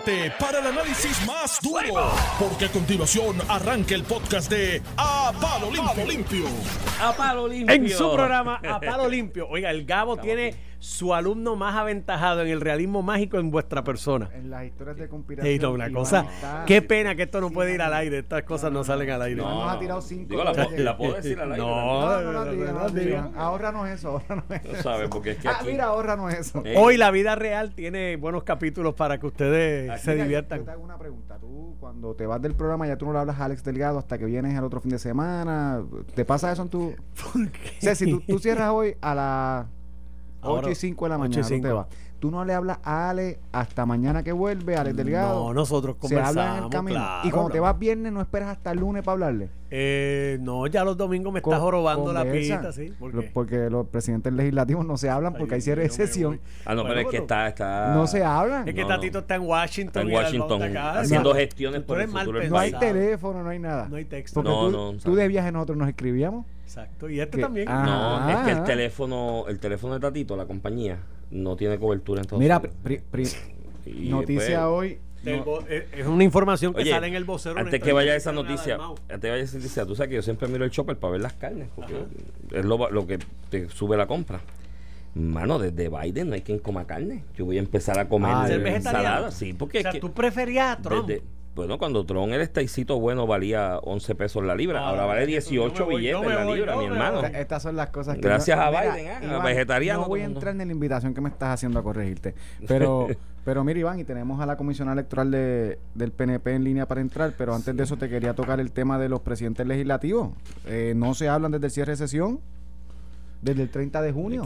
prepárate para el análisis más duro, porque a continuación arranca el podcast de A Palo Limpio. Limpio. A palo limpio. En su programa A Palo Limpio. Oiga, el Gabo tiene su alumno más aventajado en el realismo mágico en vuestra persona. En las historias de conspiración. Ey, no, una cosa. está- Qué pena que esto no puede ir al aire. Estas cosas no salen al aire. Iván nos ha tirado cinco. Digo, la, la puedo decir al aire. No. No, no la no, diga, no, no la no diga. diga. Ahórranos eso, ahórranos eso. No sabes, porque es que Ah, aquí. mira, ahórranos eso. Eh, Hoy la vida real tiene buenos capítulos para que ustedes Aquí se Mira, Yo diviertan. te hago una pregunta. Tú, cuando te vas del programa, ya tú no le hablas a Alex Delgado hasta que vienes al otro fin de semana. ¿Te pasa eso en tu...? ¿Por qué? O sea, si tú, tú cierras hoy a las 8 Ahora, y 5 de la 8 y mañana, te 5. Tú no le hablas a Alex hasta mañana que vuelve, Alex Delgado. No, nosotros Se habla en el conversamos. camino. claro, y cuando te vas viernes, no esperas hasta el lunes para hablarle. Eh, no, ya los domingos me estás jorobando la pista, ¿sí? ¿Por? Porque los presidentes legislativos no se hablan porque Ay, hay cierre de sesión. Ah, no, Bueno, pero es que está. está No se hablan. Es que No, Tatito está en Washington. Está en Washington acá. haciendo No. gestiones Tú por el futuro del No hay teléfono, no hay nada. No hay texto. Porque No, tú, no, tú de viaje nosotros nos escribíamos. Exacto. Y este Que- también. ah, No, es que el Ah. teléfono, el teléfono de Tatito, la compañía, no tiene cobertura en Estados Mira, Unidos. pri- pri- Y noticia después- hoy. No- eh, es una información que Oye, sale en el vocero. Antes que vaya esa noticia, antes que vaya esa noticia, tú sabes que yo siempre miro el chopper para ver las carnes, porque es lo, lo que te sube la compra. Mano, desde Biden no hay quien coma carne. Yo voy a empezar a comer Ah, sí, porque O sea, es que tú preferías a Trump. desde- bueno, cuando Tron el esteicito bueno valía 11 pesos la libra, Ah, ahora vale yo 18 me voy, billetes la libra, mi hermano. Esta- Estas son las cosas que Gracias a Mira, Biden, ah, Iván, vegetariano No voy a entrar en la invitación que me estás haciendo a corregirte. Pero, pero mira, Iván, y tenemos a la comisionada electoral de, del PNP en línea para entrar. Pero antes de eso, te quería tocar el tema de los presidentes legislativos. Eh, no se hablan desde el cierre de sesión, desde el 30 de junio.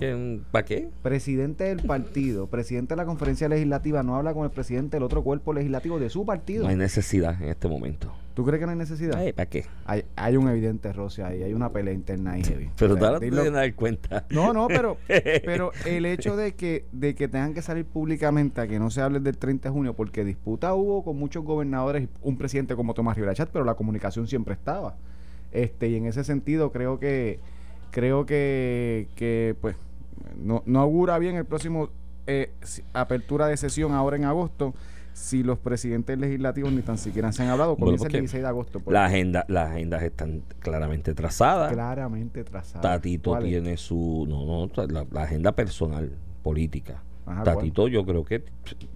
¿Para qué? Presidente del partido, presidente de la conferencia legislativa, no habla con el presidente del otro cuerpo legislativo de su partido. No hay necesidad en este momento. ¿Tú crees que no hay necesidad? ¿Para qué? Hay, hay un evidente roce ahí, hay una pelea interna ahí heavy. Pero O sea, ahora te dilo- dar cuenta. No, no, pero, pero el hecho de que, de que tengan que salir públicamente a que no se hable del 30 de junio, porque disputa hubo con muchos gobernadores y un presidente como Tomás Rivera Chat, pero la comunicación siempre estaba. Este, y en ese sentido creo que, creo que, que pues, no, no augura bien el próximo eh, apertura de sesión ahora en agosto si los presidentes legislativos ni tan siquiera se han hablado. Bueno, Comienza el porque 16 de agosto. La agenda, las agendas están claramente trazadas. claramente trazado. Tatito tiene su. No, no, la, la agenda personal, política. Ajá, Tatito, yo creo que.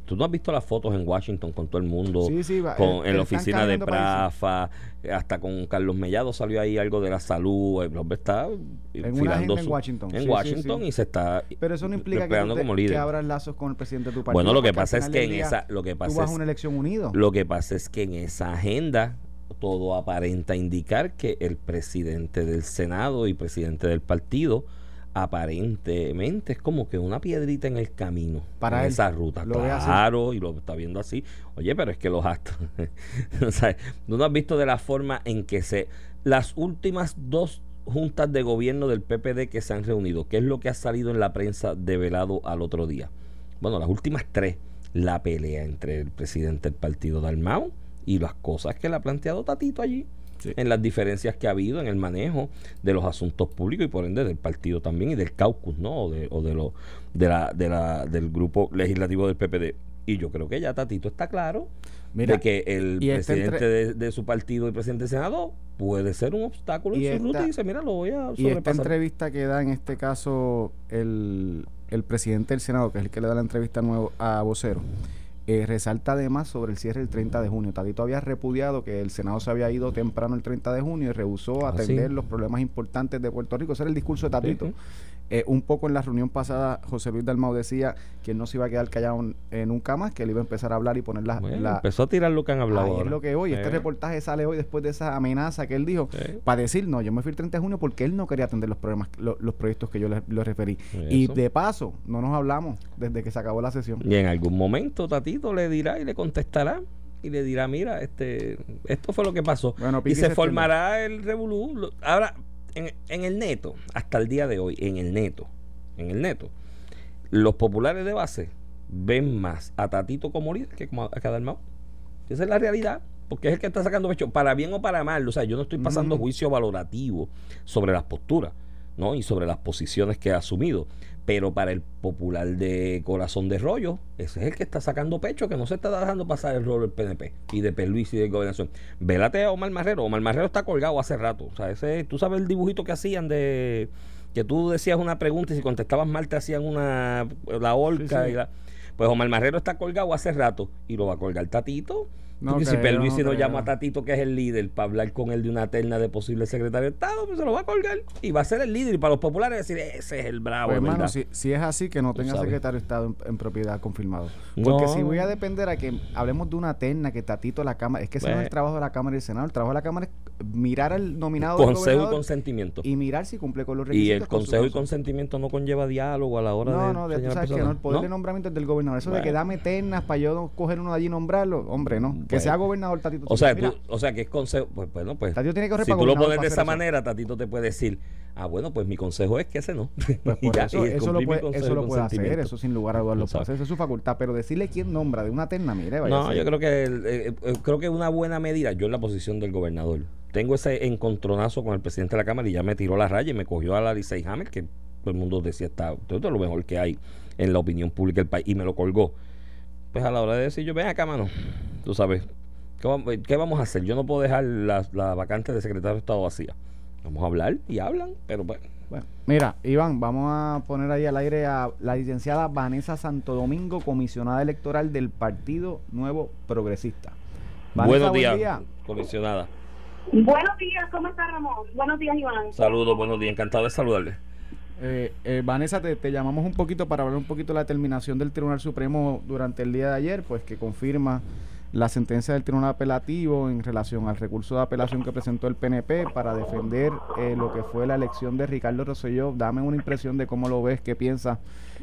Tú no has visto las fotos en Washington con todo el mundo. Sí, sí, va- con, él- en él la oficina de. Prafa, hasta con Carlos Mellado salió ahí algo de la salud. El hombre está En una agenda en su- Washington. En Sí, Washington y se está. Pero eso no implica que, te- como líder. que abras lazos con el presidente de tu partido. Bueno, lo que pasa es que en esa. Lo que pasa es, una elección unido. Lo que pasa es que en esa agenda todo aparenta indicar que el presidente del Senado y presidente del partido aparentemente es como que una piedrita en el camino Para esa ruta. Lo claro, y lo está viendo así. Oye, pero es que los actos, o sea, ¿tú no has visto de la forma en que se las últimas dos juntas de gobierno del PPD que se han reunido, qué es lo que ha salido en la prensa develado al otro día? Bueno, las últimas tres, la pelea entre el presidente del partido Dalmau y las cosas que le ha planteado Tatito allí, en las diferencias que ha habido en el manejo de los asuntos públicos y por ende del partido también y del caucus, ¿no? O de, o de lo de la, de la del grupo legislativo del PPD. Y yo creo que ya Tatito está claro Mira, de que el presidente entre- de, de su partido y presidente del Senado puede ser un obstáculo Y en su esta- ruta y dice, mira, lo voy a y esta sobrepasar. entrevista que da en este caso el, el presidente del Senado, que es el que le da la entrevista nuevo a Vocero, eh, resalta además sobre el cierre del 30 de junio. Tatito había repudiado que el Senado se había ido temprano el 30 de junio y rehusó Ah, atender sí. los problemas importantes de Puerto Rico. Ese era el discurso de Tatito. Sí, Eh, un poco en la reunión pasada, José Luis Dalmau decía que él no se iba a quedar callado eh, nunca más, que él iba a empezar a hablar y poner la... Bueno, la- empezó a tirar lo que han hablado Ahí es lo que hoy, este Eh, reportaje sale hoy después de esa amenaza que él dijo, para decir, no, yo me fui el 30 de junio porque él no quería atender los problemas, lo- los proyectos que yo le, le referí. Y de paso, no nos hablamos desde que se acabó la sesión. Y en algún momento Tatito le dirá y le contestará y le dirá, mira, este, esto fue lo que pasó. Bueno, y se formará el revolú. Ahora, en, en el neto, hasta el día de hoy, en el neto, en el neto, los populares de base ven más a Tatito como líder que como a, a Cadalmau. Esa es la realidad. Porque es el que está sacando pecho, para bien o para mal. O sea, yo no estoy pasando juicio valorativo sobre las posturas. ¿no? Y sobre las posiciones que ha asumido. Pero para el popular de corazón de rollo, ese es el que está sacando pecho, que no se está dejando pasar el rol del PNP y de Perluis y de gobernación. Vélate a Omar Marrero. Omar Marrero está colgado hace rato. O sea, ese, tú sabes el dibujito que hacían de que tú decías una pregunta y si contestabas mal te hacían una la horca y la, pues Omar Marrero está colgado hace rato y lo va a colgar Tatito no Porque si Perluisi no, llama a Tatito, que es el líder, para hablar con él de una terna de posible secretario de Estado, pues se lo va a colgar. Y va a ser el líder. Y para los populares decir, ese es el bravo. Pues, hermano, si, si, es así, que no tenga secretario de Estado en, propiedad confirmado. Porque si voy a depender a que hablemos de una terna, que Tatito la Cámara, es que ese no es el pues trabajo de la Cámara y el Senado. El trabajo de la Cámara es mirar al nominado Consejo y consentimiento. Y mirar si cumple con los requisitos. Y el Consejo y consentimiento no conlleva diálogo a la hora de. No, no, tú sabes que no, el poder de nombramiento es del gobernador. Eso de que dame ternas para yo coger uno de allí y nombrarlo, hombre, no. Que sea gobernador o sea, o sea, que es consejo. Pues bueno, pues. tiene que si tú lo pones de esa manera, Tatito te puede decir, ah, bueno, pues mi consejo es que ese no. Pues eso, eso, lo puede, eso lo puede hacer, eso sin lugar a dudas lo puede hacer, eso es su facultad. Pero decirle quién nombra de una terna, mire, vaya No, yo creo que eh, eh, creo que una buena medida, yo en la posición del gobernador, tengo ese encontronazo con el presidente de la Cámara y ya me tiró la raya y me cogió a la Licey Hammer, que todo el mundo decía está todo lo mejor que hay en la opinión pública del país, y me lo colgó. Pues a la hora de decir yo, ven acá, mano, tú sabes, ¿Qué vamos a hacer? Yo no puedo dejar la, vacante de secretario de Estado vacía. Vamos a hablar y hablan, pero pues. Bueno, mira, Iván, vamos a poner ahí al aire a la licenciada Vanessa Santo Domingo, comisionada electoral del Partido Nuevo Progresista. buenos días, comisionada. Buenos días, ¿cómo está Ramón? Buenos días, Iván. Saludos, buenos días, encantado de saludarle. Eh, eh, Vanessa, te, te, llamamos un poquito para hablar un poquito de la determinación del Tribunal Supremo durante el día de ayer, pues que confirma la sentencia del Tribunal Apelativo en relación al recurso de apelación que presentó el PNP para defender eh, lo que fue la elección de Ricardo Rosselló. Dame una impresión de cómo lo ves, qué piensas,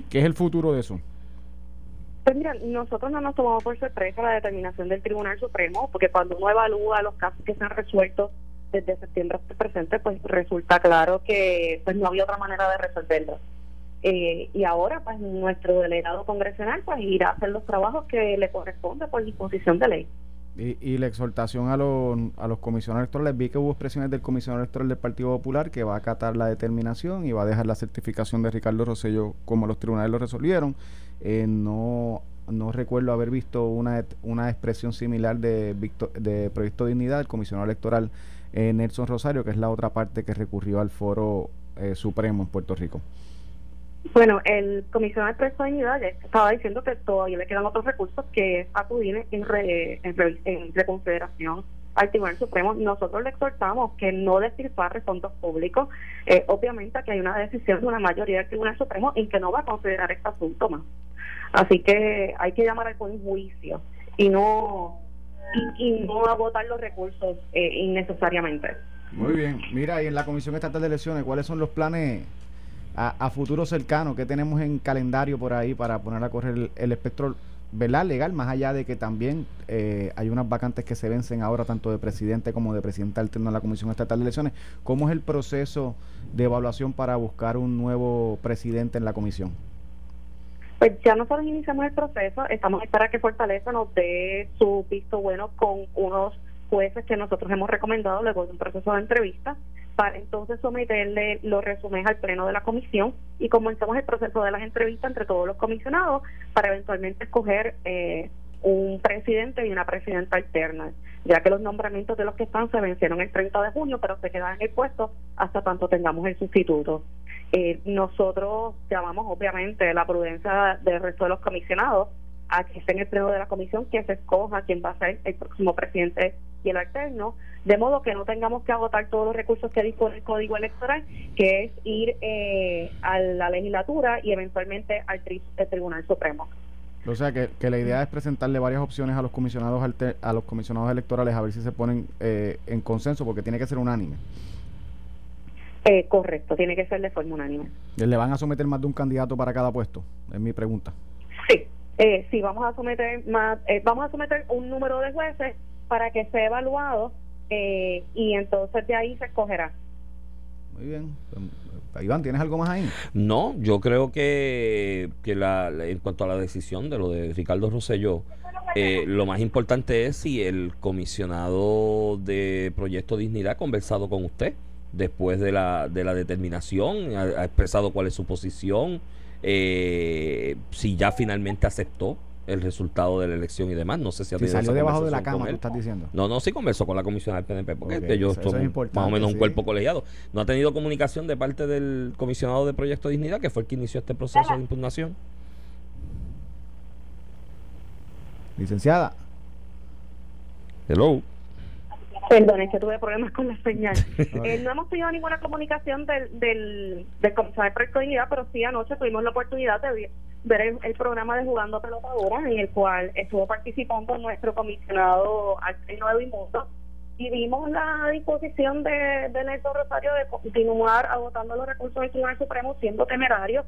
qué es el futuro de eso. Pues mira, nosotros no nos tomamos por sorpresa la determinación del Tribunal Supremo, porque cuando uno evalúa los casos que se han resuelto desde septiembre hasta presente, pues resulta claro que pues no había otra manera de resolverlo. Eh, y ahora, pues nuestro delegado congresional pues irá a hacer los trabajos que le corresponde por disposición de ley. Y, la exhortación a los, a los comisionados electorales, vi que hubo expresiones del comisionado electoral del Partido Popular que va a acatar la determinación y va a dejar la certificación de Ricardo Rosello como los tribunales lo resolvieron. Eh, no, no recuerdo haber visto una, una expresión similar de, de Proyecto Dignidad, el comisionado electoral eh, Nelson Rosario, que es la otra parte que recurrió al foro supremo en Puerto Rico. Bueno, el comisionado de Unidad estaba diciendo que todavía le quedan otros recursos que es acudir en, en, reconsideración al Tribunal Supremo. Nosotros le exhortamos que no despilfarre fondos públicos. Eh, obviamente que hay una decisión de una mayoría del Tribunal Supremo en que no va a considerar este asunto más. Así que hay que llamar al buen juicio y no y, no agotar los recursos eh, innecesariamente. Muy bien. Mira, y en la Comisión Estatal de Elecciones, ¿cuáles son los planes a, futuro cercano, ¿qué tenemos en calendario por ahí para poner a correr el, espectro ¿verdad? legal, más allá de que también eh, hay unas vacantes que se vencen ahora tanto de presidente como de presidente alterno de la Comisión Estatal de Elecciones. ¿Cómo es el proceso de evaluación para buscar un nuevo presidente en la comisión? Pues ya nosotros iniciamos el proceso, estamos para que Fortaleza nos dé su visto bueno con unos jueces que nosotros hemos recomendado luego de un proceso de entrevista para entonces someterle los resúmenes al pleno de la comisión y comenzamos el proceso de las entrevistas entre todos los comisionados para eventualmente escoger eh, un presidente y una presidenta alterna, ya que los nombramientos de los que están se vencieron el 30 de junio, pero se quedan en el puesto hasta tanto tengamos el sustituto. Eh, nosotros llamamos obviamente la prudencia del resto de los comisionados a que esté en el pleno de la comisión que se escoja quién va a ser el próximo presidente y el alterno, de modo que no tengamos que agotar todos los recursos que dispone el Código Electoral, que es ir eh, a la legislatura y eventualmente al Tribunal Supremo. O sea que, la idea es presentarle varias opciones a los comisionados a los comisionados electorales a ver si se ponen eh, en consenso, porque tiene que ser unánime. Eh, correcto, tiene que ser de forma unánime. ¿Le van a someter más de un candidato para cada puesto? Es mi pregunta. Sí, eh, sí, vamos a someter más, eh, vamos a someter un número de jueces para que sea evaluado eh, y entonces de ahí se escogerá. Muy bien. Iván, ¿tienes algo más ahí? No, yo creo que, que la, en cuanto a la decisión de lo de Ricardo Rosselló, eh, lo más importante es si el comisionado de Proyecto Dignidad ha conversado con usted después de la, de la determinación, ha, ha expresado cuál es su posición, eh, si ya finalmente aceptó el resultado de la elección y demás. No sé si ha Si tenido salió debajo de la cama, tú él. estás diciendo. No, no, sí conversó con la comisión del PNP, porque Ok, ellos eso- eso son es más o menos un cuerpo colegiado. No ha tenido comunicación de parte del comisionado de Proyecto de Dignidad, que fue el que inició este proceso de impugnación. Licenciada. Hello. Perdón, es que tuve problemas con la señal. Eh, no hemos tenido ninguna comunicación del, del, del comisionado de pero sí anoche tuvimos la oportunidad de ver el, el programa de Jugando a Pelota Dura, en el cual estuvo participando nuestro comisionado Arsenio Edwin Mundo, y vimos la disposición de, de Nelson Rosario de continuar agotando los recursos del Tribunal Supremo siendo temerario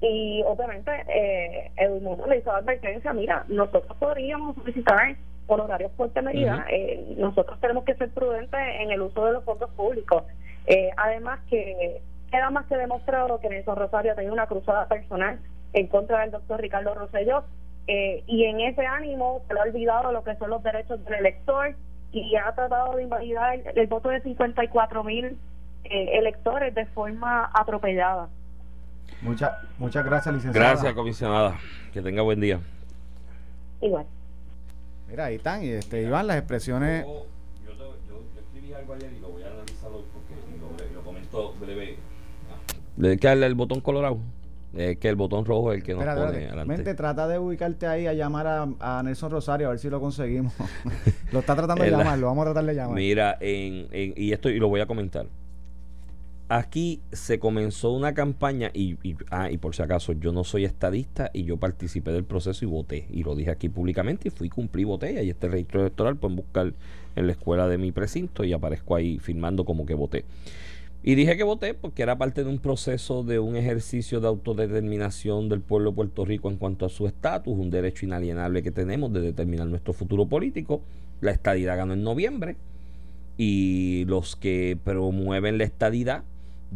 y obviamente eh, Edwin Mundo le hizo la advertencia, mira, nosotros podríamos solicitar honorarios por temeridad, Ujú. eh, nosotros tenemos que ser prudentes en el uso de los fondos públicos. Eh, además que queda más que demostrado que Nelson Rosario ha tenido una cruzada personal en contra del doctor Ricardo Rosselló eh, y en ese ánimo se le ha olvidado lo que son los derechos del elector y ha tratado de invalidar el, el voto de 54 mil eh, electores de forma atropellada. Muchas muchas gracias, licenciada. Gracias, comisionada. Que tenga buen día. Igual. Mira, ahí están. Y este, Iván, las expresiones. Yo, escribí algo ayer y lo voy a analizar hoy porque lo, comento breve. ¿De que darle el botón colorado? Es que el botón rojo es el que nos Espera, pone adelante. Mente, trata de ubicarte ahí a llamar a, a Nelson Rosario a ver si lo conseguimos. lo está tratando de llamar, lo vamos a tratar de llamar. Mira, en, en- y esto y lo voy a comentar. Aquí se comenzó una campaña y, ah, y por si acaso yo no soy estadista y yo participé del proceso y voté y lo dije aquí públicamente y fui cumplí voté y el registro electoral pueden buscar en la escuela de mi precinto y aparezco ahí firmando como que voté y dije que voté porque era parte de un proceso de un ejercicio de autodeterminación del pueblo de Puerto Rico en cuanto a su estatus, un derecho inalienable que tenemos de determinar nuestro futuro político. La estadidad ganó en noviembre y los que promueven la estadidad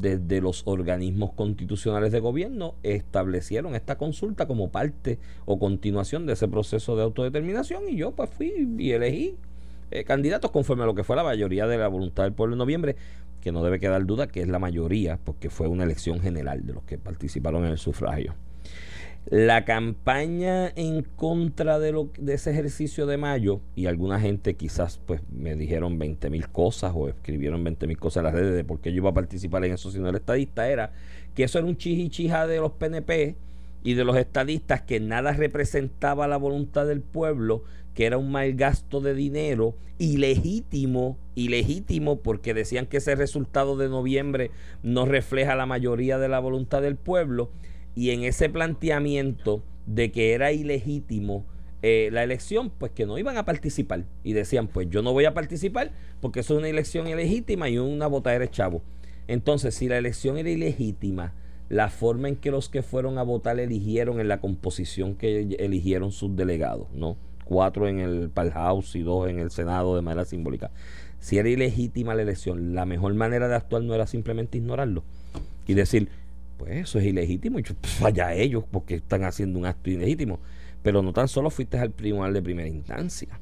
desde los organismos constitucionales de gobierno establecieron esta consulta como parte o continuación de ese proceso de autodeterminación y yo pues fui y elegí eh, candidatos conforme a lo que fue la mayoría de la voluntad del pueblo en noviembre, que no debe quedar duda que es la mayoría, porque fue una elección general de los que participaron en el sufragio. La campaña en contra de, lo, de ese ejercicio de mayo, y alguna gente quizás pues me dijeron 20 mil cosas o escribieron 20 mil cosas en las redes de por qué yo iba a participar en eso si no era estadista, era que eso era un chichichija de los PNP y de los estadistas que nada representaba la voluntad del pueblo, que era un mal gasto de dinero ilegítimo, ilegítimo porque decían que ese resultado de noviembre no refleja la mayoría de la voluntad del pueblo y en ese planteamiento de que era ilegítimo eh, la elección, pues que no iban a participar y decían, pues yo no voy a participar porque eso es una elección ilegítima y una votadera de chavo. Entonces, si la elección era ilegítima, la forma en que los que fueron a votar eligieron en la composición que eligieron sus delegados, ¿no? Cuatro en el House y dos en el Senado de manera simbólica. Si era ilegítima la elección, la mejor manera de actuar no era simplemente ignorarlo y decir, pues eso es ilegítimo y yo, pues, vaya ellos porque están haciendo un acto ilegítimo. Pero no tan solo fuiste al tribunal de primera instancia,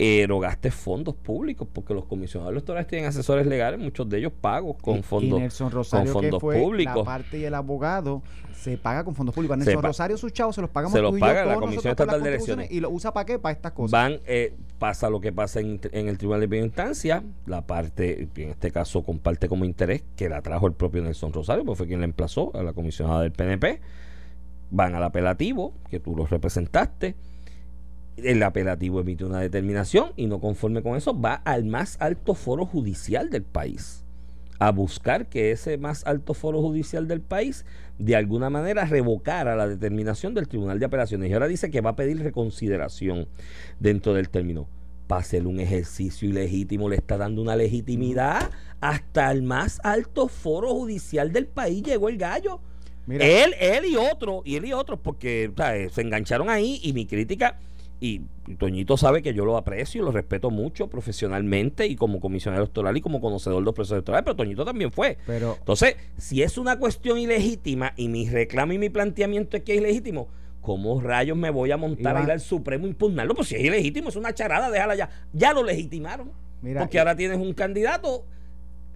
erogaste fondos públicos porque los comisionados electorales tienen asesores legales, muchos de ellos pagos con Y- fondos y Nelson Rosario, con fondos que fue públicos. la parte y el abogado, se paga con fondos públicos. Nelson Rosario sus chavos se los pagamos se los tú y yo, paga la todos Comisión Estatal de Elecciones. Y lo usa para qué? Para estas cosas. Van, eh, pasa lo que pasa en, en el Tribunal de Primera Instancia, la parte, en este caso comparte como interés, que la trajo el propio Nelson Rosario, porque fue quien la emplazó a la comisionada del PNP. Van al apelativo, que tú los representaste. El apelativo emite una determinación y no conforme con eso va al más alto foro judicial del país a buscar que ese más alto foro judicial del país de alguna manera revocara la determinación del Tribunal de Apelaciones. Y ahora dice que va a pedir reconsideración dentro del término. Para hacer un ejercicio ilegítimo le está dando una legitimidad hasta el más alto foro judicial del país llegó el gallo. Mira, Él, él y otro, y él y otros, porque ¿sabes? se engancharon ahí y mi crítica, y Toñito sabe que yo lo aprecio y lo respeto mucho profesionalmente y como comisionado electoral y como conocedor de los procesos electorales, pero Toñito también fue. pero Entonces, si es una cuestión ilegítima y mi reclamo y mi planteamiento es que es ilegítimo, ¿cómo rayos me voy a montar a ir al Supremo a impugnarlo? Pues si es ilegítimo, es una charada, déjala ya. Ya lo legitimaron. Mira, porque y- ahora tienes un candidato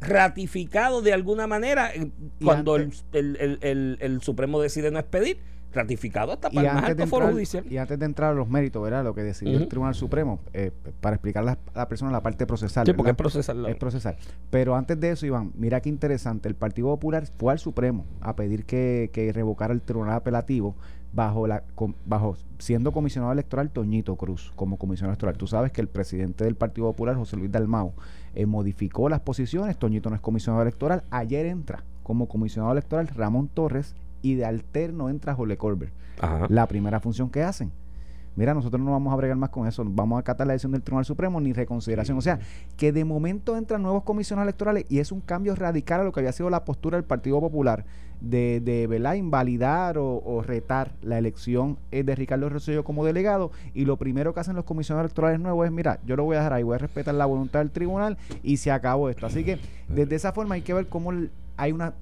ratificado de alguna manera eh, cuando el, antes- el- el- el- el Supremo decide no expedir, ratificado hasta Y para el más alto foro judicial. y antes de entrar a los méritos, ¿verdad? Lo que decidió el Tribunal Supremo, eh, para explicar a la persona la parte procesal. Sí, porque es procesal. Es procesal. Pero antes de eso, Iván, mira qué interesante. El Partido Popular fue al Supremo a pedir que, que revocara el Tribunal Apelativo bajo la bajo siendo comisionado electoral Toñito Cruz como comisionado electoral. Tú sabes que el presidente del Partido Popular, José Luis Dalmau, eh, modificó las posiciones. Toñito no es comisionado electoral. Ayer entra como comisionado electoral Ramón Torres y de alterno entra Jole Colbert Ajá. la primera función que hacen. Mira, nosotros no vamos a bregar más con eso, vamos a acatar la decisión del Tribunal Supremo ni reconsideración. O sea, que de momento entran nuevos comisionados electorales y es un cambio radical a lo que había sido la postura del Partido Popular de, de ¿verdad? invalidar o, o retar la elección eh, de Ricardo Rosselló como delegado. Y lo primero que hacen los comisionados electorales nuevos es, mira, yo lo voy a dejar ahí, voy a respetar la voluntad del tribunal y se acabó esto. Así que desde esa forma hay que ver cómo hay una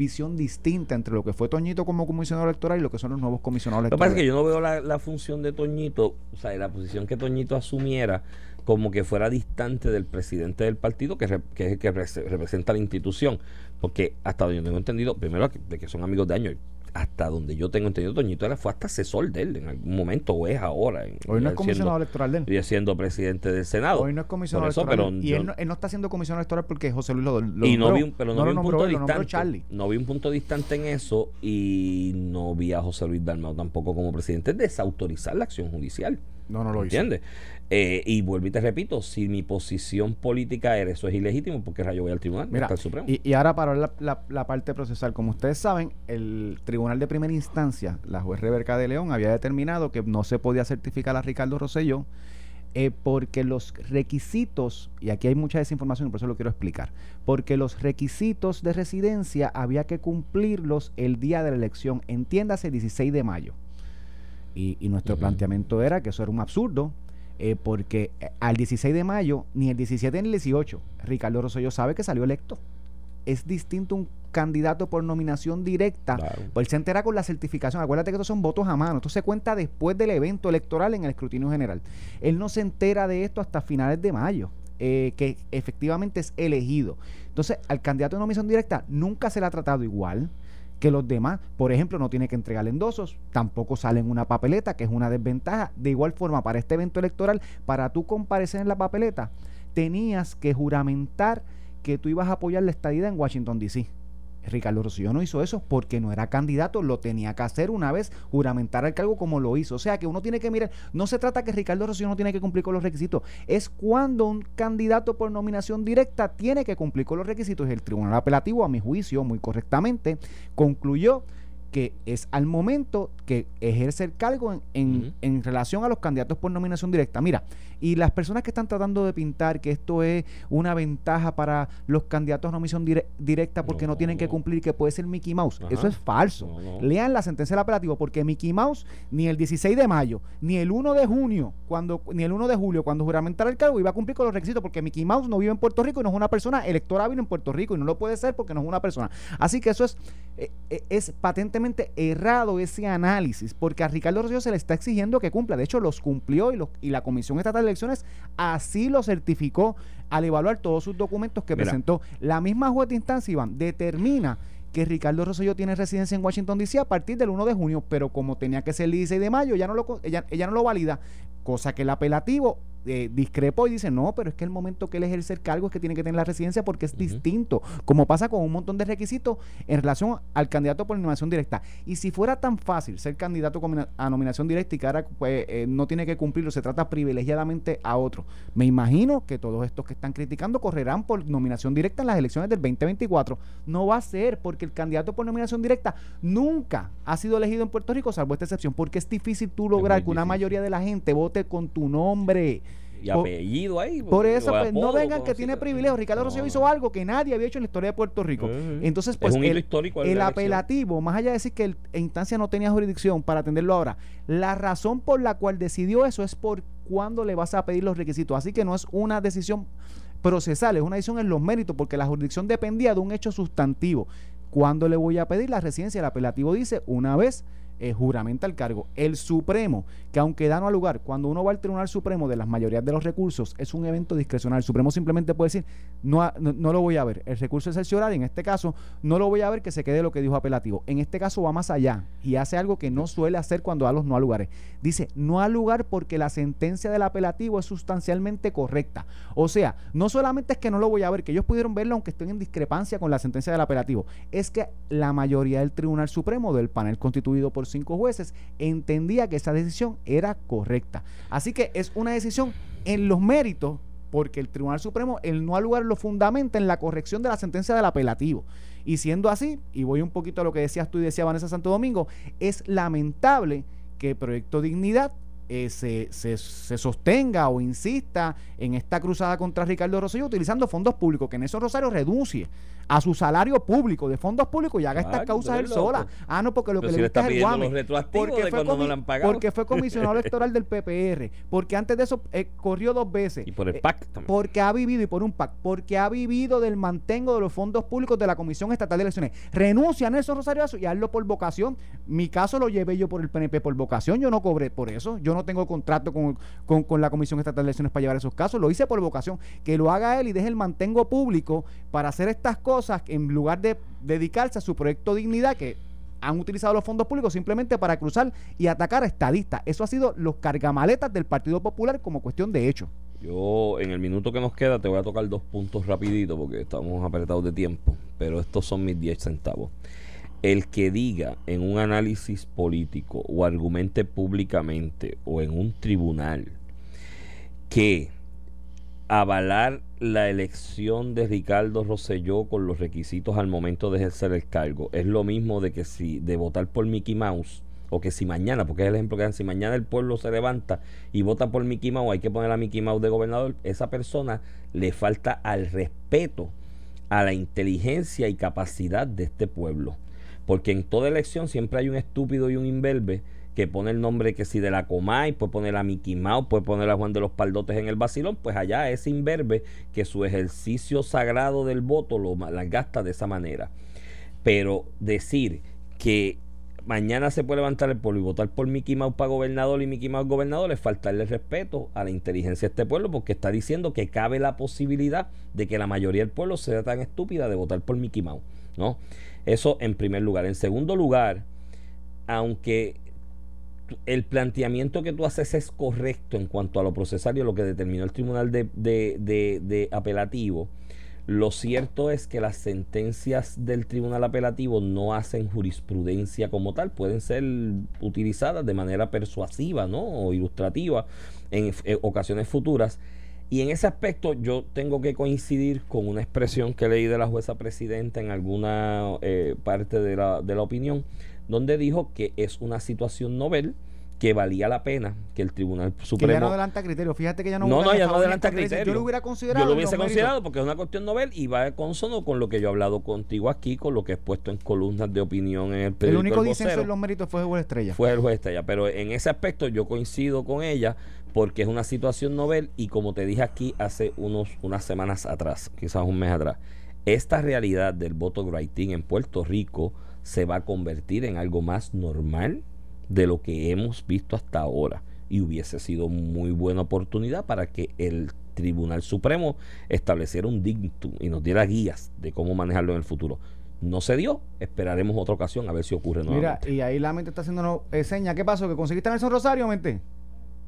visión distinta entre lo que fue Toñito como comisionado electoral y lo que son los nuevos comisionados Lo que pasa es electorales. que yo no veo la, la función de Toñito, o sea, la posición que Toñito asumiera como que fuera distante del presidente del partido, que, re- que es el que rese- representa la institución. Porque hasta donde yo tengo entendido, primero de que son amigos de años, hasta donde yo tengo entendido, Toñito era, fue hasta asesor de él en algún momento, o es ahora. en- Hoy no es comisionado electoral de él. y siendo presidente del Senado. Hoy no es comisionado eso, electoral. pero y yo- él no, él no está siendo comisionado electoral porque José Luis lo, lo y no vi un, pero no, vi un punto él, distante. Charlie. No vi un punto distante en eso y no vi a José Luis Dalmau tampoco como presidente desautorizar la acción judicial. No, no lo hizo. ¿Entiendes? Eh, y vuelvo y te repito, si mi posición política era eso es ilegítimo, porque rayo voy al tribunal? Mira, hasta el Supremo. y, y ahora para la, la- la parte procesal, como ustedes saben, el Tribunal de Primera Instancia, la juez Rebeca de León, había determinado que no se podía certificar a Ricardo Rosselló eh, porque los requisitos, y aquí hay mucha desinformación por eso lo quiero explicar, porque los requisitos de residencia había que cumplirlos el día de la elección, entiéndase 16 de mayo. Y, y nuestro planteamiento era que eso era un absurdo, eh, porque eh, al 16 de mayo, ni el 17 ni el 18, Ricardo Rosselló sabe que salió electo. Es distinto un candidato por nominación directa. Claro. Pues él se entera con la certificación. Acuérdate que estos son votos a mano. Esto se cuenta después del evento electoral en el escrutinio general. Él no se entera de esto hasta finales de mayo, eh, que efectivamente es elegido. Entonces, al candidato de nominación directa nunca se le ha tratado igual que los demás. Por ejemplo, no tiene que entregar endosos, tampoco sale en una papeleta, que es una desventaja. De igual forma, para este evento electoral, para tú comparecer en la papeleta, tenías que juramentar que tú ibas a apoyar la estadía en Washington, D.C. Ricardo Rosselló no hizo eso porque no era candidato, lo tenía que hacer una vez juramentar el cargo como lo hizo. O sea que uno tiene que mirar, no se trata que Ricardo Rosselló no tiene que cumplir con los requisitos, es cuando un candidato por nominación directa tiene que cumplir con los requisitos. El Tribunal Apelativo, a mi juicio, muy correctamente, concluyó que es al momento que ejerce el cargo en, en- en relación a los candidatos por nominación directa. Mira, y las personas que están tratando de pintar que esto es una ventaja para los candidatos a nominación dire- directa porque no, No. tienen que cumplir, que puede ser Mickey Mouse. Ajá. Eso es falso. No. Lean la sentencia del apelativo porque Mickey Mouse ni el 16 de mayo, ni el 1 de junio, cuando ni el 1 de julio, cuando juramentara el cargo, iba a cumplir con los requisitos porque Mickey Mouse no vive en Puerto Rico y no es una persona electorable en Puerto Rico y no lo puede ser porque no es una persona. Así que eso es, eh, eh, es errado ese análisis porque a Ricardo Rosselló se le está exigiendo que cumpla. De hecho, los cumplió y, los- y la Comisión Estatal de Elecciones así lo certificó al evaluar todos sus documentos que Mira. presentó. La misma juez de instancia, Iván, determina que Ricardo Rosselló tiene residencia en Washington DC a partir del 1 de junio, pero como tenía que ser el 16 de mayo, ella no lo, ella no lo valida, cosa que el apelativo eh, discrepó y dice, no, pero es que el momento que él ejerce el cargo es que tiene que tener la residencia porque es distinto, como pasa con un montón de requisitos en relación al candidato por nominación directa. Y si fuera tan fácil ser candidato a nominación directa y que ahora pues, eh, no tiene que cumplirlo, se trata privilegiadamente a otro. Me imagino que todos estos que están criticando correrán por nominación directa en las elecciones del 2024. No va a ser porque el candidato por nominación directa nunca ha sido elegido en Puerto Rico, salvo esta excepción, porque es difícil tú lograr que una mayoría de la gente vote con tu nombre. Y por- apellido ahí. Por eso, pues, no vengan que tiene si- privilegio. Ricardo Rosselló no. hizo algo que nadie había hecho en la historia de Puerto Rico. Entonces, pues, el- histórico. el apelativo, más allá de decir que el- la instancia no tenía jurisdicción para atenderlo ahora, la razón por la cual decidió eso es por cuándo le vas a pedir los requisitos. Así que no es una decisión procesal, es una decisión en los méritos, porque la jurisdicción dependía de un hecho sustantivo. ¿Cuándo le voy a pedir la residencia? El apelativo dice una vez eh, juramenta el cargo. El Supremo, que aunque da no al lugar, cuando uno va al Tribunal Supremo de las mayorías de los recursos, es un evento discrecional. El Supremo simplemente puede decir, no, no, lo voy a ver. El recurso es excepcional, en este caso, no lo voy a ver que se quede lo que dijo apelativo. En este caso va más allá y hace algo que no suele hacer cuando da los no a lugares. Dice, no al lugar porque la sentencia del apelativo es sustancialmente correcta. O sea, no solamente es que no lo voy a ver, que ellos pudieron verlo aunque estén en discrepancia con la sentencia del apelativo, es que la mayoría del Tribunal Supremo, del panel constituido por cinco jueces, entendía que esa decisión era correcta. Así que es una decisión en los méritos, porque el Tribunal Supremo, el no al lugar lo fundamenta en la corrección de la sentencia del apelativo. Y siendo así, y voy un poquito a lo que decías tú y decía Vanessa Santo Domingo, es lamentable que Proyecto Dignidad eh, se, se, se, sostenga o insista en esta cruzada contra Ricardo Rosselló utilizando fondos públicos, que en esos Rosario renuncie a su salario público de fondos públicos y haga estas causas él sola. Ah, no, porque lo que le gusta es el guame. Porque fue, no porque fue comisionado electoral del PPR, porque antes de eso eh, corrió dos veces. Y por el PAC también. Porque ha vivido, y por un PAC, porque ha vivido del mantengo de los fondos públicos de la Comisión Estatal de Elecciones. Renuncia a Nelson Rosario a eso y hazlo por vocación. Mi caso lo llevé yo por el PNP por vocación, yo no cobré por eso. Yo no no tengo contrato con, la Comisión Estatal de Elecciones para llevar esos casos. Lo hice por vocación. Que lo haga él y deje el mantengo público para hacer estas cosas en lugar de dedicarse a su proyecto Dignidad, que han utilizado los fondos públicos simplemente para cruzar y atacar a estadistas. Eso ha sido los cargamaletas del Partido Popular como cuestión de hecho. Yo en el minuto que nos queda te voy a tocar dos puntos rapidito porque estamos apretados de tiempo, pero estos son mis 10 centavos el que diga en un análisis político o argumente públicamente o en un tribunal que avalar la elección de Ricardo Rosselló con los requisitos al momento de ejercer el cargo es lo mismo de que si de votar por Mickey Mouse o que si mañana, porque es el ejemplo que dan, si mañana el pueblo se levanta y vota por Mickey Mouse, hay que poner a Mickey Mouse de gobernador, esa persona le falta al respeto a la inteligencia y capacidad de este pueblo. Porque en toda elección siempre hay un estúpido y un imberbe que pone el nombre que si de la Comay, puede poner a Mickey Mouse, puede poner a Juan de los Paldotes en el vacilón, pues allá ese imberbe que su ejercicio sagrado del voto lo gasta de esa manera. Pero decir que mañana se puede levantar el pueblo y votar por Mickey Mouse para gobernador y Mickey Mouse gobernador es faltarle respeto a la inteligencia de este pueblo porque está diciendo que cabe la posibilidad de que la mayoría del pueblo sea tan estúpida de votar por Mickey Mouse, ¿no? Eso en primer lugar. En segundo lugar, aunque el planteamiento que tú haces es correcto en cuanto a lo procesario, lo que determinó el tribunal de, de, apelativo, lo cierto es que las sentencias del tribunal apelativo no hacen jurisprudencia como tal, pueden ser utilizadas de manera persuasiva ¿no? o ilustrativa en ocasiones futuras y en ese aspecto yo tengo que coincidir con una expresión que leí de la jueza presidenta en alguna eh, parte de la, de la opinión, donde dijo que es una situación novel que valía la pena que el Tribunal Supremo. Que ya no adelanta criterio. Fíjate que ya no. No, no, ya no adelanta criterio. Yo lo hubiera considerado. Yo lo hubiese considerado porque es una cuestión novel y va de consono con lo que yo he hablado contigo aquí, con lo que he puesto en columnas de opinión en el periódico. El único disenso en los méritos fue el juez Estrella. Fue el juez Estrella. Pero en ese aspecto yo coincido con ella porque es una situación novel y como te dije aquí hace unos, unas semanas atrás, quizás un mes atrás, esta realidad del voto writing en Puerto Rico se va a convertir en algo más normal de lo que hemos visto hasta ahora. Y hubiese sido muy buena oportunidad para que el Tribunal Supremo estableciera un dictum y nos diera guías de cómo manejarlo en el futuro. No se dio, esperaremos otra ocasión a ver si ocurre nuevamente. Mira, y ahí la mente está haciendo eh, seña. ¿Qué pasó? ¿Que conseguiste a Nelson Rosario, mente?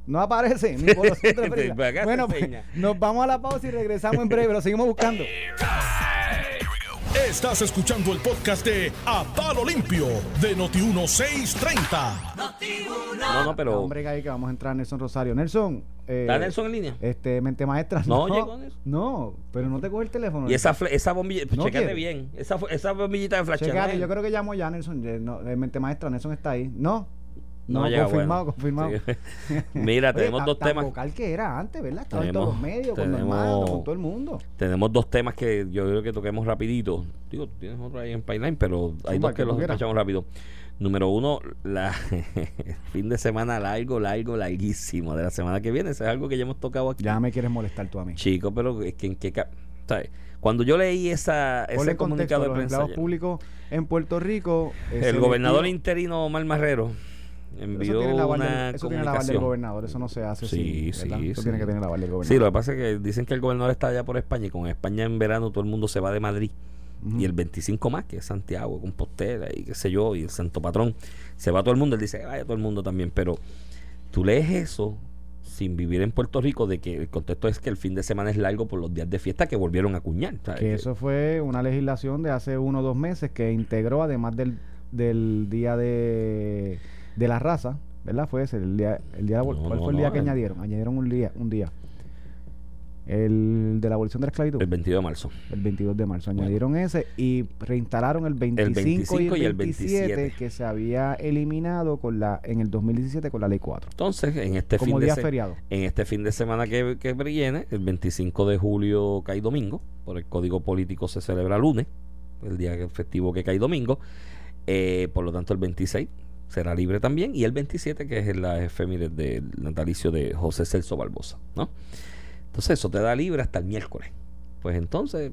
No aparece. Ni por bueno, pues, nos vamos a la pausa y regresamos en breve. Lo seguimos buscando. Estás escuchando el podcast de A Palo Limpio de Noti1630. no, no, pero. Hombre, ahí que vamos a entrar Nelson Rosario. Nelson. Eh, ¿Está Nelson en línea? Este, mente maestra. No, no llegó Nelson. No, pero no te coge el teléfono. Y esa, esa bombilla, pues, checate bien. Esa, esa bombillita de flash. yo creo que llamo ya Nelson. No, eh, mente maestra, Nelson está ahí. No. No, confirmado, confirmado. Mira, tenemos dos temas. vocal que era antes, ¿verdad? Estaba en todos los medios, con hermano, con todo el mundo. Tenemos dos temas que yo creo que toquemos rapidito. Digo, tienes otro ahí en pipeline, pero hay dos que, los escuchamos rápido. Número uno, la fin de semana largo, largo, larguísimo de la semana que viene. Eso es algo que ya hemos tocado aquí. Ya me quieres molestar tú a mí. Chico, pero es que en qué... ¿Sabes? Cuando yo leí esa, ese comunicado contexto, de los prensa, públicos en Puerto Rico. el gobernador interino Omar Marrero Eso envió tiene la aval del- una eso tiene la aval del comunicación. gobernador, eso no se hace Sí, ¿verdad? sí, Eso sí. tiene que tener la del gobernador. Sí, lo que pasa es que dicen que el gobernador está allá por España y con España en verano todo el mundo se va de Madrid. Y el 25 más, que es Santiago, Compostela y qué sé yo, y el Santo Patrón, se va todo el mundo. Él dice, vaya todo el mundo también. Pero tú lees eso sin vivir en Puerto Rico, de que el contexto es que el fin de semana es largo por los días de fiesta que volvieron a acuñar. Que- eso fue una legislación de hace uno o dos meses que integró, además del, del día de, de la raza, ¿verdad? Fue ese, el día, el día de No, ¿Cuál no, fue el día no, que el- añadieron? Añadieron un día, un día. El de la abolición de la esclavitud. el 22 de marzo. El 22 de marzo añadieron ese y reinstalaron el 25, 25 y el 27, 27 que se había eliminado con la en el 2017 con la ley 4. Entonces, en este como fin de día se- feriado. En este fin de semana que, que viene, el 25 de julio cae domingo, por el código político se celebra lunes, el día festivo que cae domingo, eh, por lo tanto el 26 será libre también, y el 27 que es la efeméride del natalicio de José Celso Barbosa, ¿no? Entonces eso te da libre hasta el miércoles. Pues entonces,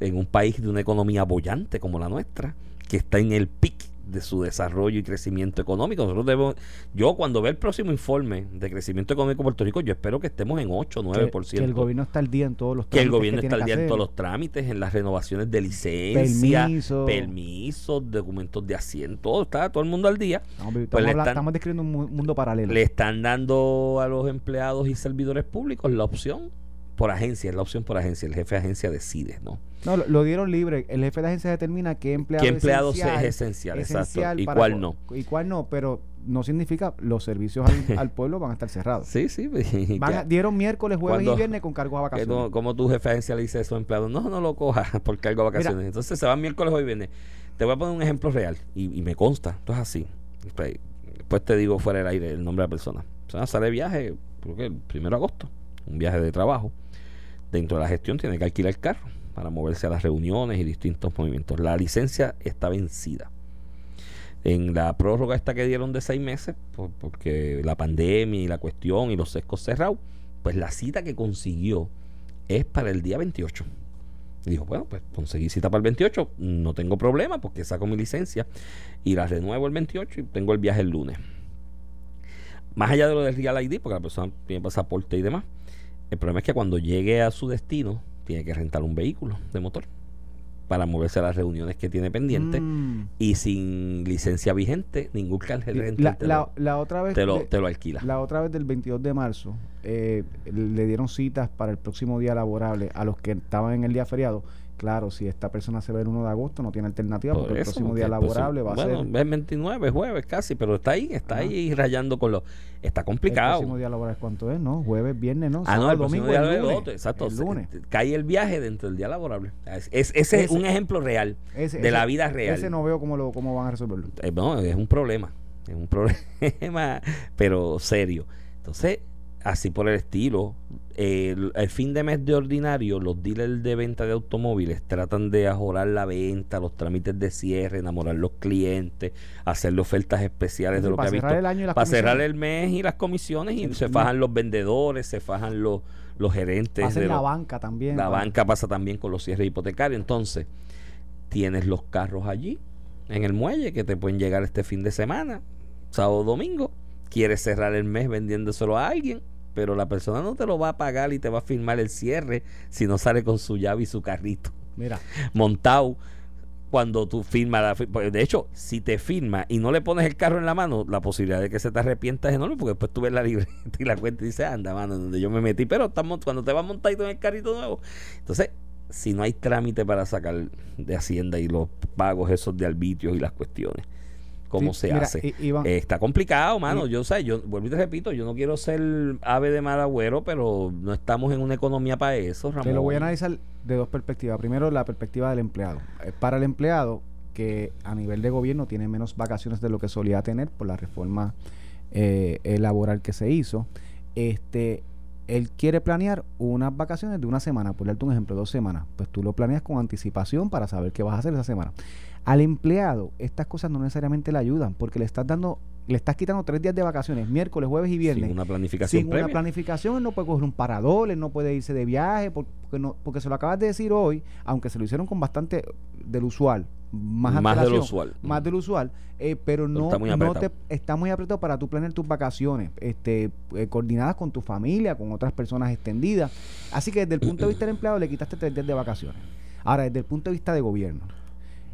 en un país de una economía bollante como la nuestra, que está en el pic de su desarrollo y crecimiento económico, nosotros debemos, yo cuando vea el próximo informe de crecimiento económico de Puerto Rico, yo espero que estemos en 8 o 9%. Que, que el gobierno está al día en todos los Que el trámites gobierno tiene está al que día en todos los trámites, en las renovaciones de licencia, Permiso. permisos, documentos de asiento, todo, está todo el mundo al día. Estamos, vi- Pues estamos habla- están- estamos describiendo un mu- mundo paralelo. Le están dando a los empleados y servidores públicos la opción por agencia, es la opción por agencia, el jefe de agencia decide, ¿no? No, lo, lo dieron libre. El jefe de agencia determina qué empleado, ¿Qué empleado esencial, es esencial? Exacto. ¿Y cuál no? Y cuál no, pero no significa los servicios al, al pueblo van a estar cerrados. Sí, sí. Van ya. a- dieron miércoles, jueves Cuando- y viernes con cargos a vacaciones. no- como tu jefe de agencia le dice a esos empleados, no, no lo cojas por cargo de vacaciones. Mira. Entonces se van miércoles hoy viene. Te voy a poner un ejemplo real y, y me consta, esto es así. Después, después te digo fuera del aire el nombre de la persona. O sea, sale de viaje, creo que el primero de agosto, un viaje de trabajo. Dentro de la gestión tiene que alquilar el carro para moverse a las reuniones y distintos movimientos. La licencia está vencida. En la prórroga esta que dieron de seis meses, por- porque la pandemia y la cuestión y los sescos cerrados, pues la cita que consiguió es para el día 28. Y dijo, bueno, pues conseguí cita para el 28, no tengo problema porque saco mi licencia y la renuevo el 28 y tengo el viaje el lunes. Más allá de lo del Real ID, porque la persona tiene pasaporte y demás, el problema es que cuando llegue a su destino, tiene que rentar un vehículo de motor para moverse a las reuniones que tiene pendientes Mm. y sin licencia vigente, ningún cartel La, te, la- otra vez te, lo, de- te lo alquila. la otra vez del 22 de marzo eh, le dieron citas para el próximo día laborable a los que estaban en el día feriado. Claro, si esta persona se va el 1 de agosto no tiene alternativa Por porque el próximo día el laborable va a ser es 29, jueves casi, pero está ahí, está ahí rayando con los... Está el complicado. próximo día laboral cuánto es, ¿no? Jueves, viernes, ¿no? Ah, no, el domingo, día el laborable, lunes. otro, exacto. El lunes. cae el viaje dentro del día laborable. Es, es- ese es un ejemplo real Ese- de ese- la vida real. Ese no veo cómo, lo, cómo van a resolverlo. Eh, no, es un problema. Es un problema, pero serio. Entonces, así por el estilo, el, el fin de mes de ordinario, los dealers de venta de automóviles tratan de ajorar la venta, los trámites de cierre, enamorar los clientes, hacerle ofertas especiales de lo que para ha cerrar visto. el año y las para cerrar el mes y las comisiones, y El- se fajan los vendedores, se fajan los, los gerentes. Hacen de la banca también. la banca pasa también con los cierres hipotecarios. Entonces, tienes los carros allí, en el muelle, que te pueden llegar este fin de semana, sábado domingo. Quieres cerrar el mes vendiéndoselo a alguien, pero la persona no te lo va a pagar y te va a firmar el cierre si no sale con su llave y su carrito. Mira, montado cuando tú firmas porque de hecho si te firma y no le pones el carro en la mano la posibilidad de que se te arrepienta es enorme porque después tú ves la libreta y la cuenta y dices anda mano donde yo me metí pero estamos cuando te vas montadito en el carrito nuevo. Entonces si no hay trámite para sacar de hacienda y los pagos esos de arbitrios y las cuestiones cómo sí, se mira, hace Iván, eh, está complicado, mano. Y- Yo sé, yo vuelvo y te repito, yo no quiero ser ave de mal agüero, pero no estamos en una economía para eso, Ramón. Te lo voy a analizar de dos perspectivas. Primero, la perspectiva del empleado. Eh, Para el empleado, que a nivel de gobierno tiene menos vacaciones de lo que solía tener por la reforma eh, eh, laboral que se hizo, este, él quiere planear unas vacaciones de una semana, por darte un ejemplo, dos semanas. Pues tú lo planeas con anticipación para saber qué vas a hacer esa semana. Al empleado, estas cosas no necesariamente le ayudan, porque le estás dando, le estás quitando tres días de vacaciones, miércoles, jueves y viernes Sin una planificación sin previa. una planificación, él no puede coger un parador, él no puede irse de viaje, por- porque porque no porque se lo acabas de decir hoy, aunque se lo hicieron con bastante del usual, más, Más de lo usual. más del usual, eh, pero no, está muy no te está muy apretado para tú planear tus vacaciones, este, eh, coordinadas con tu familia, con otras personas extendidas. Así que desde el punto de vista del empleado le quitaste tres días de vacaciones. Ahora, desde el punto de vista de gobierno,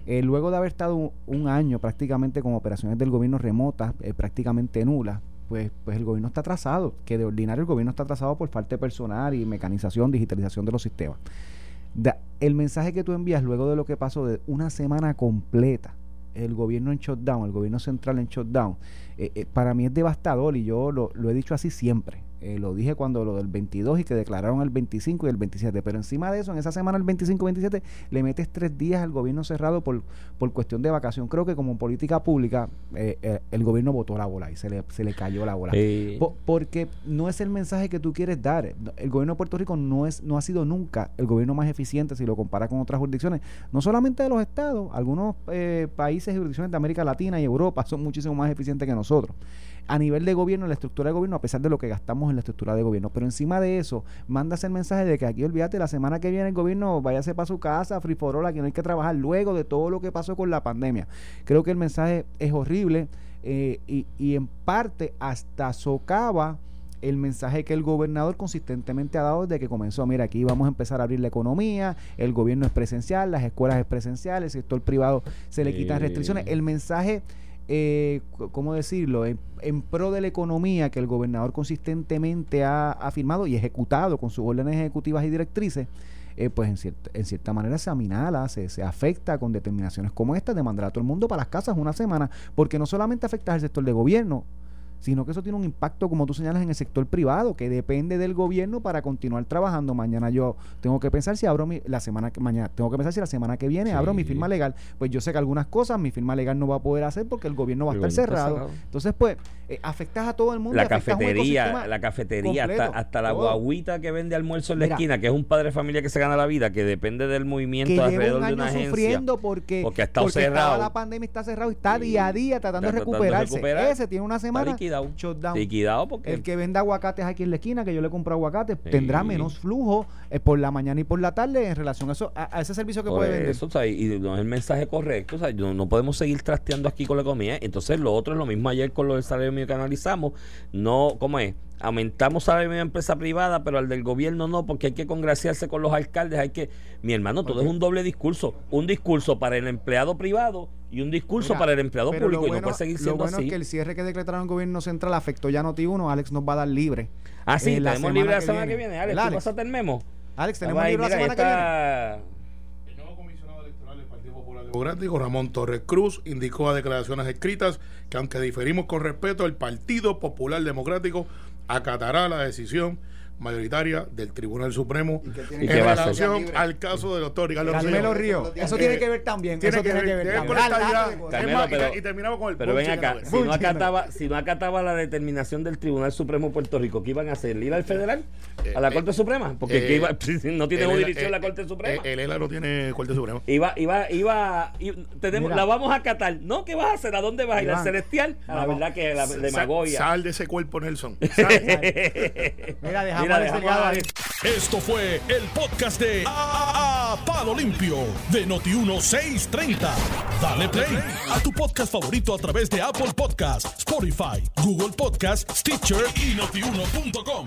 eh, luego de haber estado un, un año prácticamente con operaciones del gobierno remotas, prácticamente nulas, pues, pues el gobierno está atrasado, que de ordinario el gobierno está atrasado por falta de personal y mecanización, digitalización de los sistemas. El mensaje que tú envías luego de lo que pasó de una semana completa, el gobierno en shutdown, el gobierno central en shutdown, eh, eh, para mí es devastador y yo lo he dicho así siempre. Eh, lo dije cuando lo del 22 y que declararon el 25 y el 27. Pero encima de eso, en esa semana, el 25 y 27, le metes tres días al gobierno cerrado por, por cuestión de vacación. Creo que como política pública, eh, eh, el gobierno votó la bola y se le, se le cayó la bola. Po- porque no es el mensaje que tú quieres dar. El gobierno de Puerto Rico no es no ha sido nunca el gobierno más eficiente si lo compara con otras jurisdicciones, no solamente de los estados, algunos eh, países y jurisdicciones de América Latina y Europa son muchísimo más eficientes que nosotros. A nivel de gobierno, la estructura de gobierno, a pesar de lo que gastamos en la estructura de gobierno, pero encima de eso, mandas el mensaje de que aquí, olvídate, la semana que viene el gobierno váyase para su casa, free for all, aquí no hay que trabajar luego de todo lo que pasó con la pandemia. Creo que el mensaje es horrible eh, y, y en parte hasta socava el mensaje que el gobernador consistentemente ha dado desde que comenzó. Mira, aquí vamos a empezar a abrir la economía, el gobierno es presencial, las escuelas es presencial, el sector privado se le quitan Sí. restricciones. El mensaje, eh, ¿cómo decirlo?, en, en pro de la economía que el gobernador consistentemente ha, ha firmado y ejecutado con sus órdenes ejecutivas y directrices. eh, pues en cierta, en cierta manera se aminala, se, se afecta con determinaciones como esta de mandar a todo el mundo para las casas una semana, porque no solamente afecta al sector de gobierno, sino que eso tiene un impacto, como tú señalas, en el sector privado, que depende del gobierno para continuar trabajando. Mañana yo tengo que pensar si abro mi, la semana que mañana, tengo que pensar si la semana que viene abro mi firma legal. Pues yo sé que algunas cosas mi firma legal no va a poder hacer porque el gobierno va a estar cerrado. cerrado. Entonces, pues, eh, afectas a todo el mundo. la cafetería, la cafetería, hasta, completo, hasta la guaguita que vende almuerzo en la Mira. esquina, que es un padre de familia que se gana la vida, que depende del movimiento que alrededor un de año una agencia. sufriendo porque, porque ha estado cerrado. la pandemia está cerrado y está Sí. día a día tratando de tratando de recuperarse. recuperar. Ese tiene una semana liquidado. shutdown. Liquidado porque El que venda aguacates aquí en la esquina, que yo le compro aguacates, Sí. tendrá menos flujo eh, por la mañana y por la tarde en relación a eso, a, a ese servicio que Por puede vender. eso, o sea, y no es el mensaje correcto. O sea, no, no podemos seguir trasteando aquí con la economía. Entonces, lo otro es lo mismo ayer con lo del salario mínimo que analizamos. No, ¿cómo es? Aumentamos mínimo en empresa privada, pero al del gobierno no, porque hay que congraciarse con los alcaldes. Hay que. Mi hermano, todo es un doble discurso. Un discurso para el empleado privado y un discurso Mira, para el empleado público. lo y no bueno- puede seguir Lo siendo bueno así. es que el cierre que decretaron el gobierno central afectó ya Noti 1. Alex nos va a dar libre. ah, sí, eh, la tenemos libre la que semana viene. que viene. Alex, ¿Verdad, ¿tú Alex? pasaste el memo? Alex, tenemos libre la semana que viene. está- El nuevo comisionado electoral del Partido Popular Democrático, Ramón Torres Cruz, indicó a declaraciones escritas que aunque diferimos con respeto, el Partido Popular Democrático acatará la decisión mayoritaria del Tribunal Supremo ¿Y en relación al caso del doctor Ricardo Carmelo. Río. Eso Eh, tiene que ver también. Tiene Eso que tiene que ver también. Carmelo, pero- y terminamos con el Pero ven acá, si no, acataba, si no acataba la determinación del Tribunal Supremo de Puerto Rico, ¿qué iban a hacer? ¿Ir al federal? ¿A la Eh, Corte Suprema? Porque eh, ¿qué iba- no tiene jurisdicción la eh, Corte Suprema. eh, El ELA no tiene Corte Suprema. Iba, iba, iba, tenemos, Mira. la vamos a acatar. No, ¿qué vas a hacer? ¿A dónde vas a ir? ¿Al celestial? A la verdad que la demagogia. Sal de ese cuerpo, Nelson. Sal. Mira, dejamos Alex dejamos Delgado a ahí. Alex. Esto fue el podcast de A, A- Palo Limpio de Noti1630. Dale play a tu podcast favorito a través de Apple Podcasts, Spotify, Google Podcasts, Stitcher y notiuno.com.